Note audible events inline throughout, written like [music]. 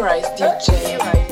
B-Rise DJ.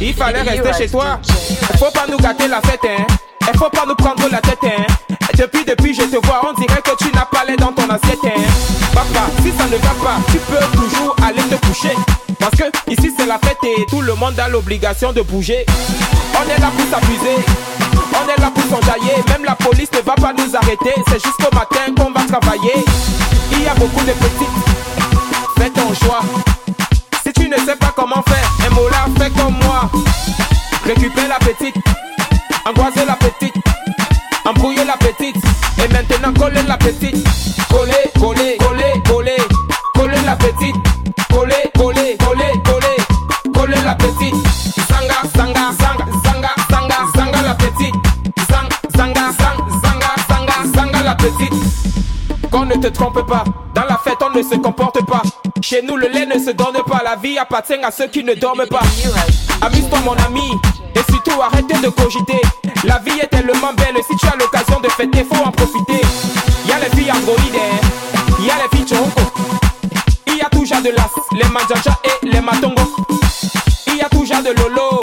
Il fallait rester chez toi. Faut pas nous gâter la fête, hein. Et faut pas nous prendre la tête, hein. Depuis, depuis, je te vois, on dirait que tu n'as pas l'air dans ton assiette, hein. Papa, si ça ne va pas, tu peux toujours aller te coucher. Parce que ici c'est la fête et tout le monde a l'obligation de bouger. On est là pour s'amuser, on est là pour s'enjailler. Même la police ne va pas nous arrêter, c'est jusqu'au matin qu'on va travailler. Il y a beaucoup de petites, fais ton choix. Récupère la petite, angoisser la petite, embrouiller la petite, et maintenant coller la petite. Coller, coller, coller, coller, coller la petite. Coller, coller, coller, coller, coller la petite. Zanga, zanga, zanga, zanga, zanga, zanga la petite. Zang, zanga, zang, zanga, zanga, zanga la petite. Qu'on ne te trompe pas, dans la fête on ne se comporte pas. Chez nous le lait ne se donne pas, la vie appartient à ceux qui ne dorment pas. Amuse-toi mon ami, et surtout arrêtez de cogiter. La vie est tellement belle, si tu as l'occasion de fêter, faut en profiter. Y a les filles androïdes, y a les filles choco. Il y a toujours de l'as, les manjaja et les matongos. Il y a toujours de lolo,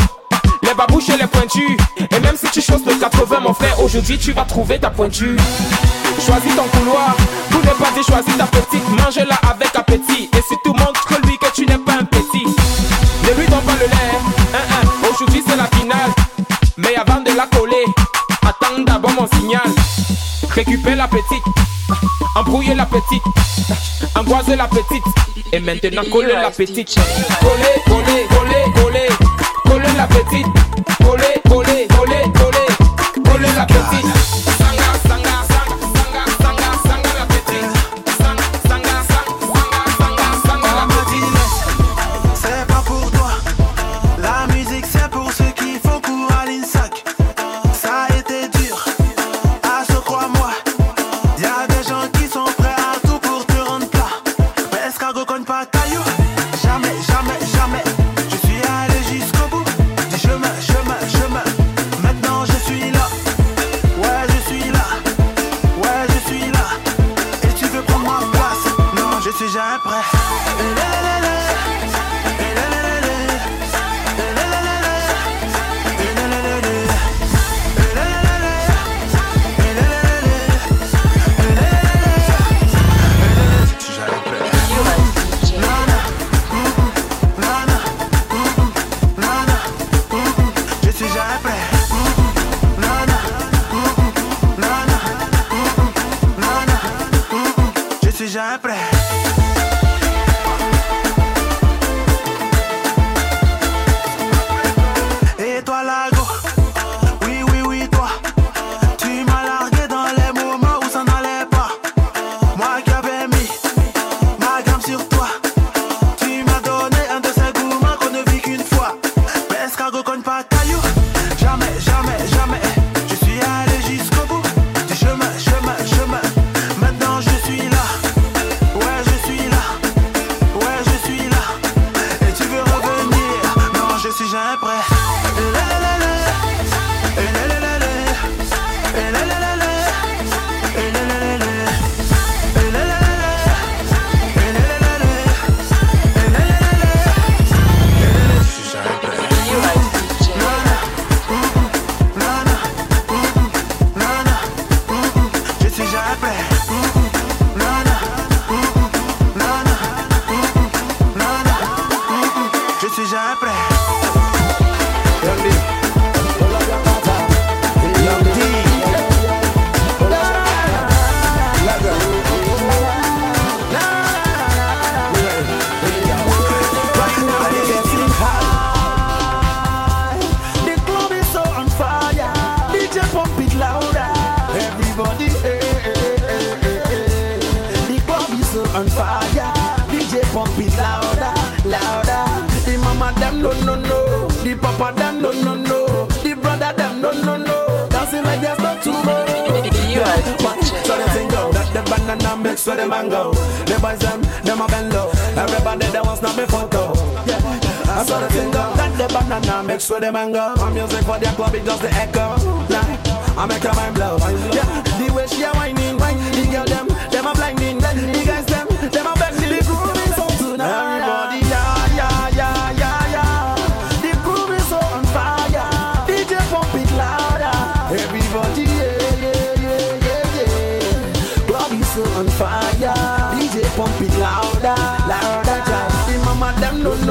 les babouches et les pointus. Et même si tu choses le 80, mon frère, aujourd'hui tu vas trouver ta pointure. Choisis ton couloir, pour ne pas dire choisis ta petite, mange-la avec appétit. Et surtout montre-lui que Récupère la petite, embrouiller la petite, angoiser la petite. Et maintenant coller la petite. Coller, coller, coller, coller, coller la petite. Coller, coller, coller, coller,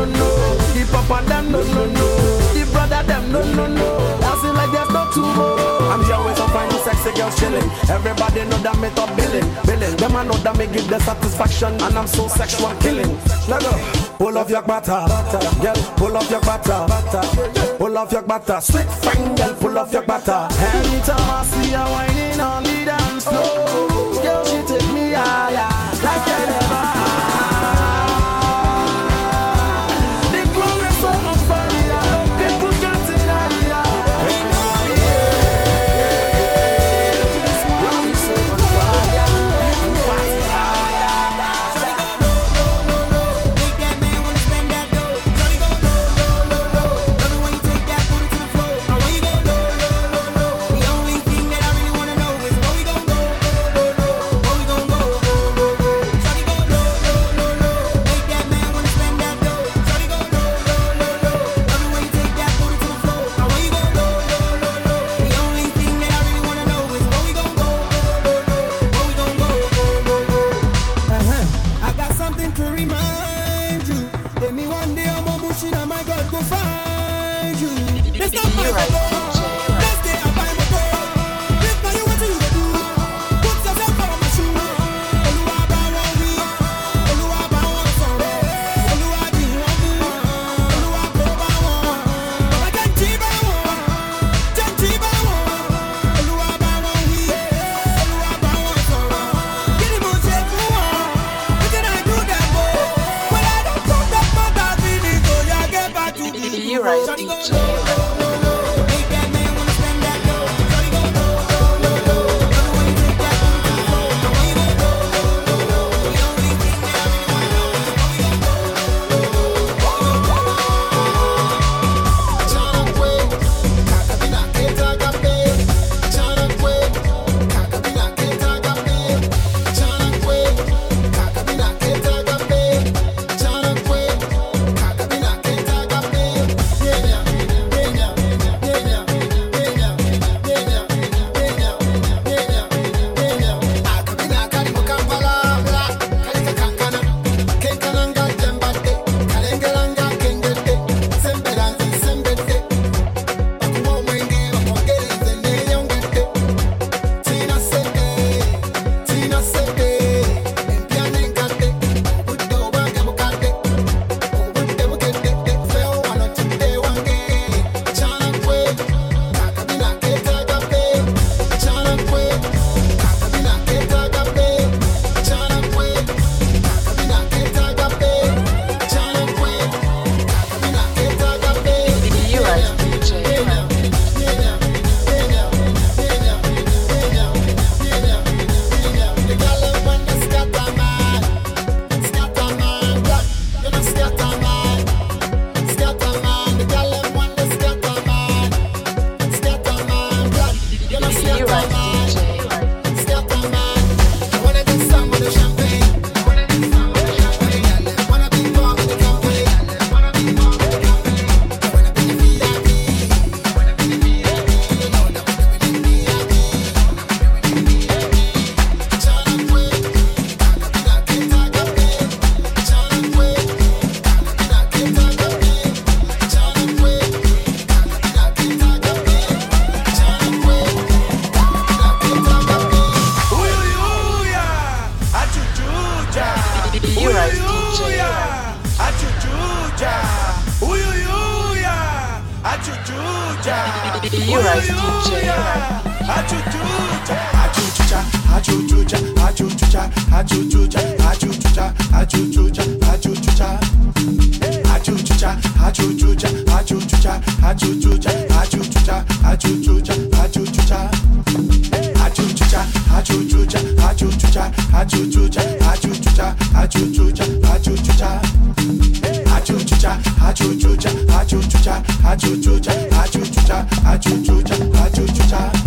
no. The papa them no no no. The brother them no no no. Dancing like there's no tomorrow. I'm here with some fine sexy girls chilling. Everybody know that me top billing, billing. Them I know that me give them satisfaction, and I'm so sexual killing. Let go. Pull off your butter, girl. Pull off your butter, pull off your butter. Sweet fine girl, pull off your butter. Anytime I see her whining on the dance floor, girl, she take me higher like a Euros DJ. Achu achuchucha achuchucha achuchucha cha, achuchucha achuchucha achuchucha cha.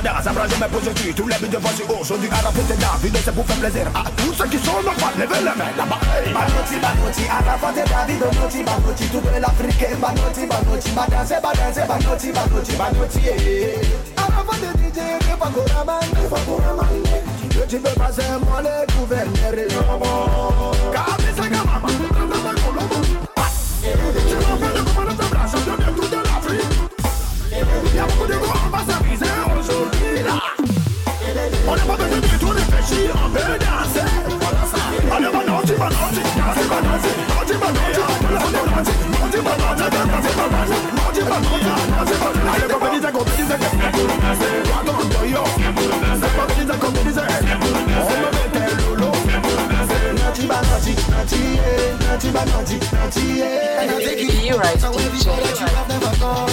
badass, abrasé mes projectiles, tous les buts devant oh, sur haut, aujourd'hui à la fête d'art, vidéo c'est pour faire plaisir à tous ceux qui sont normaux, levez les mains là-bas. Banoti, banoti, à la fête banoti, banoti, tout pour l'Africain, banoti, banoti, banoti, banoti, banoti, à la DJ, ne pas qu'on amène, ne pas qu'on amène, que tu peux passer moi car c'est ça que maman. comedize Dragon Doyo C'est comedize, On me lolo Nati ba nati, nati eh Nati ba nati, nati eh Nati ki, you go that you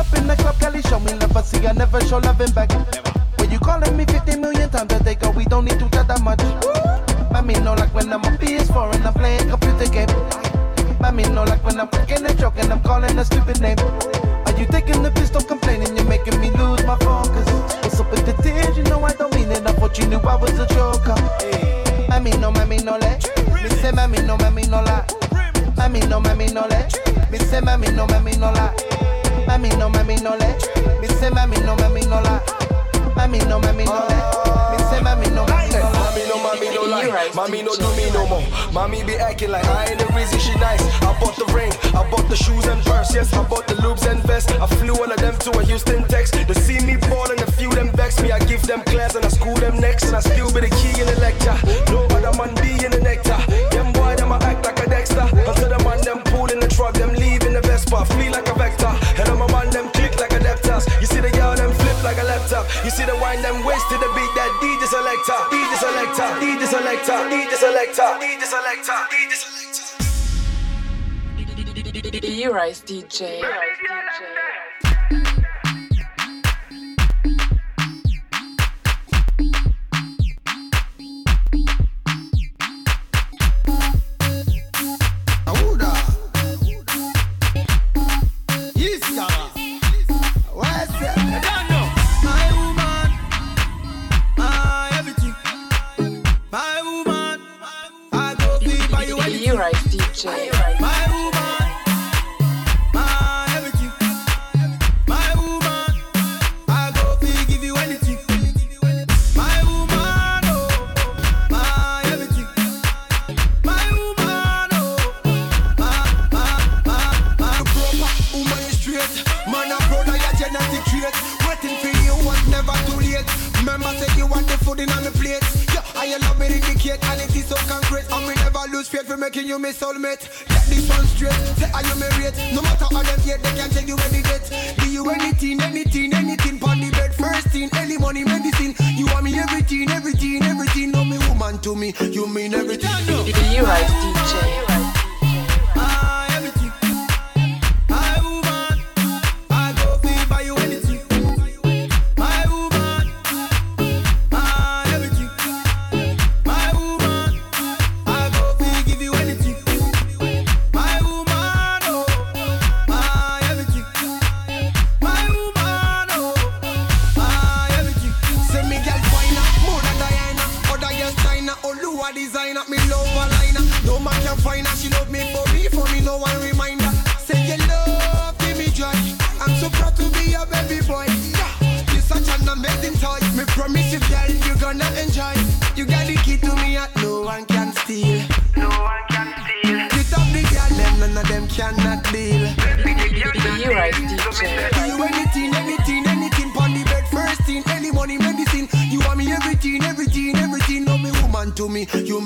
up in the club, Kelly show me love, but see I never show loving back. When you calling me 50 million times a day, girl, we don't need to chat that much. Mami no like when I'm on PS4 and I'm playing computer game. Mami no like when I'm fucking a joke and I'm calling a stupid name. Are you taking the piss? Don't complain and you're making me lose my focus. What's up with the tears? You know I don't mean it. I thought you knew I was a joker. Mami no, mami no le. Me say mami no, mami no la. Mami no, mami no le. Me say mami no, mami no la. Mami no, mami no le. Me say mami no, mami no la. Mami no, mami no le. Me say mami no, mami no la. Mommy no, lie. Mommy no do me no more. Mommy be acting like I ain't the reason she nice. I bought the ring, I bought the shoes and purse. Yes, I bought the loops and vest. I flew all of them to a Houston text. They see me ball and a few them vex me. I give them class and I school them next. And I still be the key in the lecture. No other man be in the nectar. Them boy them I act like a Dexter. Until the man them in the truck, them leave in the Vespa. Flee like a vector. And I'm a man them click like adapters. You see the girl them flip like a laptop. You see the wine them waist to the beat that DJ selector. DJ selector. DJ selector. DJ selector. DJ selector. DJ selector. You rise, DJ.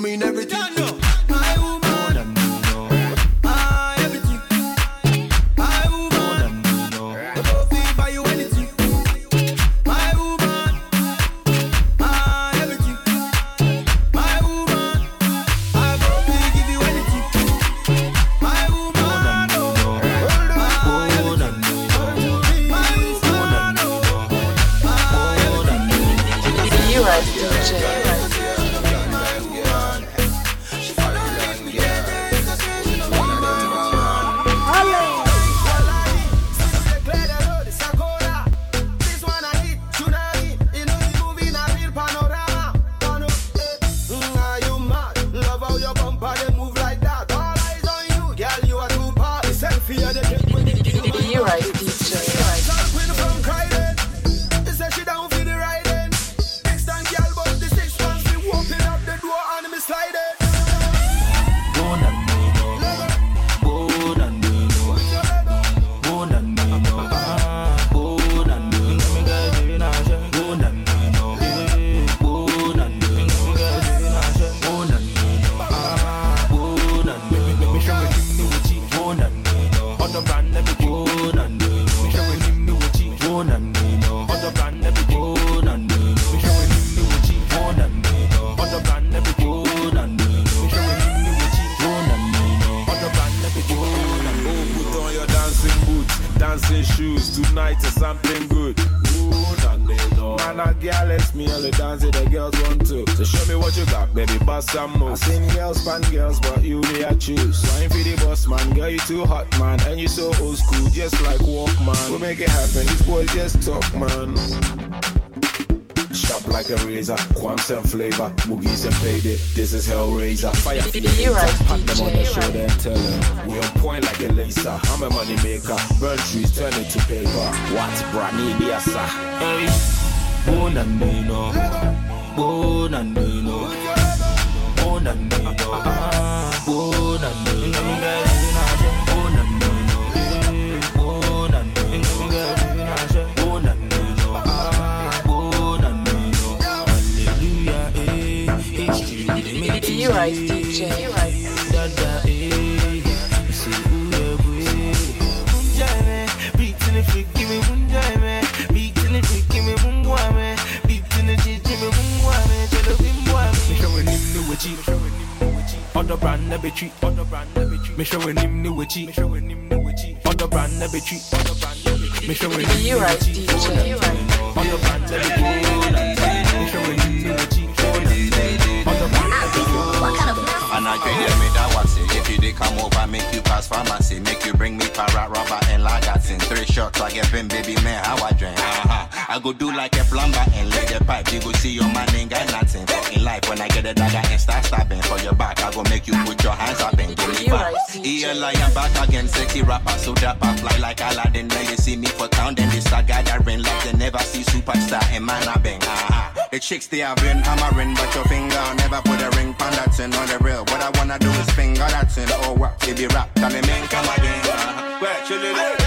Mean everything You oh nandino, ah, oh nandino, hallelujah, eh, history they make You right, DJ. Him other brand never treat, other brand never treat. Me showing him the witchy, me showing him the witchy, other brand never treat, other brand never treat. Me showing him You the right, witchy, DJ. You other brand never treat. Me showing him the witchy, other brand never treat. And I dream me that come over, make you pass pharmacy. Make you bring me parrot rubber and lagatin. Three shots, I get been baby man, how I drink. Uh-huh. I go do like a plumber and lay the pipe. You go see your man ain't got nothing. In life, when I get a dagger and start stabbing for your back, I go make you put your hands up and give me back. Yeah, like I'm back again, sexy rapper. So that I fly like Aladdin. Then you see me for town, then they start gathering like they never see superstar and man I bang. Uh-huh. The chicks they have been hammering, but your finger never put a ring on that thing on the real. What I wanna do is finger that thing. Oh, what? Baby rap, tell me man, come again. Well, chillin',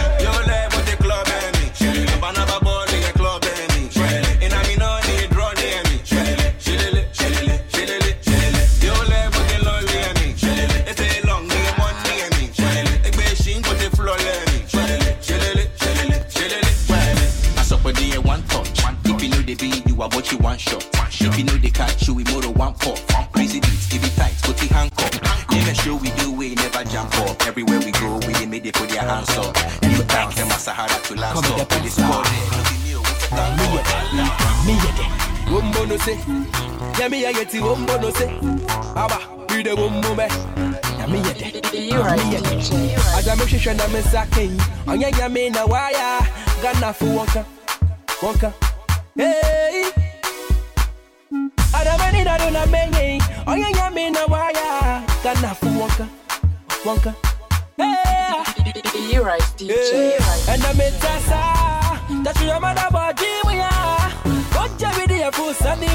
Yeah, me a get it, wumbo no se. Aba, we the wumbo me. Yeah, me a de. You right, DJ. You right. As I'm a na me sake. Anya ya me na waya. Gana fu wonka, wonka. Hey. Adamani na do na menye. Anya ya me na waya. Gana fu wonka, wonka. Hey. You right, DJ. Right. And I'm in Tassa. That's your mother we are. What be there for Sunday,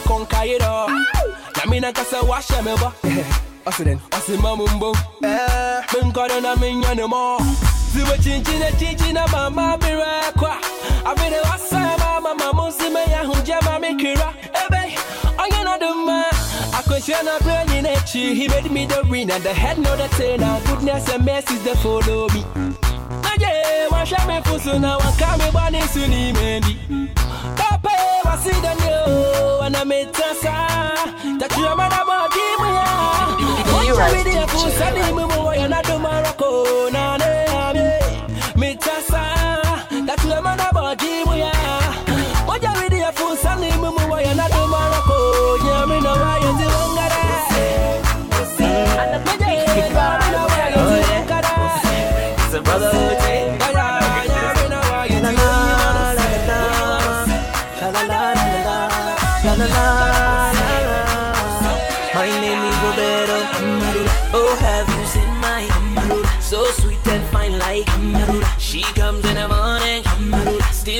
I conquer it all. Yamina kasa washa me ba. [laughs] Osiden, osima mumbo. Eh, min kodo na min yane mo. Ziwe chinchina chinchina mama mirakwa. Abide wasa mama mama sime ya hunja mami kira. Ebe, onye na duma. Akwesha na brain in echi. He made me the winner, the head no the tail. Now goodness and mercy they follow me. Naje, washa me fusu na wakame bani suni mendi. Papa, wasi the new, and I made tasa. That you are my body, my You right,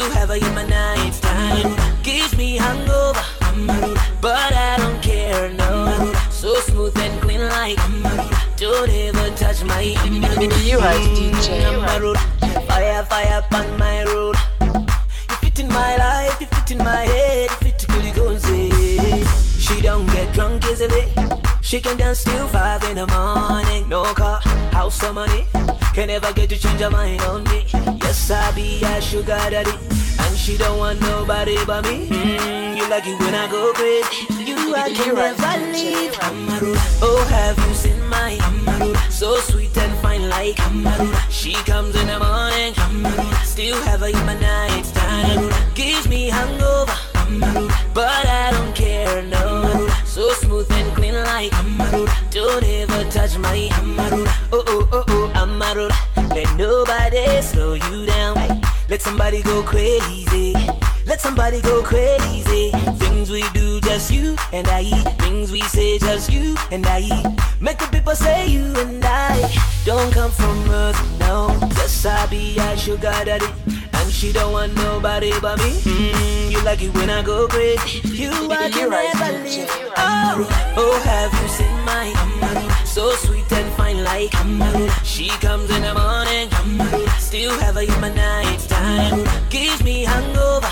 still have in my night time. Gives me hangover, but I don't care no. So smooth and clean like don't ever touch my. You right, DJ. Fire, fire on my road. You fit in my life, you fit in my head, you fit to really go. She don't get drunk easily. She can dance till five in the morning. No car, house or money. Never get to change her mind on me. Yes, I be a sugar daddy. And she don't want nobody but me. Mm, you like it when I go crazy. You I can never leave. Oh, have you seen my so sweet and fine like she comes in the morning, still have her in my night time. Gives me hangover, but I don't care no. So smooth and clean like don't ever touch my oh oh oh oh Amaru. Let nobody slow you down. Let somebody go crazy. Let somebody go crazy. Things we do, just you and I. Things we say, just you and I. Make the people say you and I don't come from earth, no. Yes, I be a sugar daddy. She don't want nobody but me. Mm, you like it when I go crazy. You I can never leave. Oh, oh, have you seen my so sweet and fine like she comes in the morning, still have her in my night time. Gives me hangover,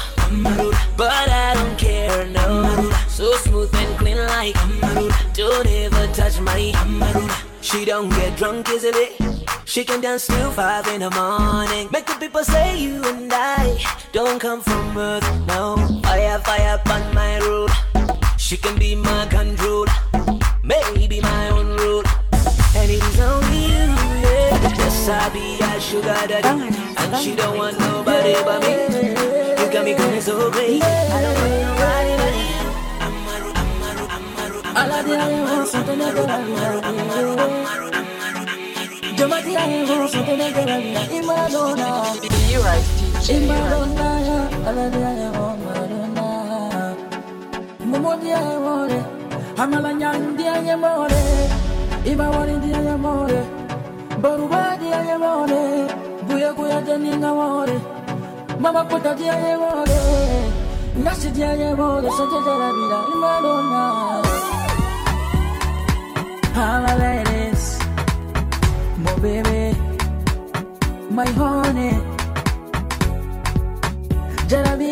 but I don't care no. So smooth and clean like don't ever touch my. She don't get drunk easily. She can dance till five in the morning. Make the people say you and I don't come from earth, no. Fire, fire on my road. She can be my control, maybe my own rule. And it is only you, yeah. Yes, I be a sugar daddy. And she don't want nobody but me. You got me going so crazy. I don't want nobody that go on Jomati iron something that go on Imadona My ladies, my baby, my honey. Jarabi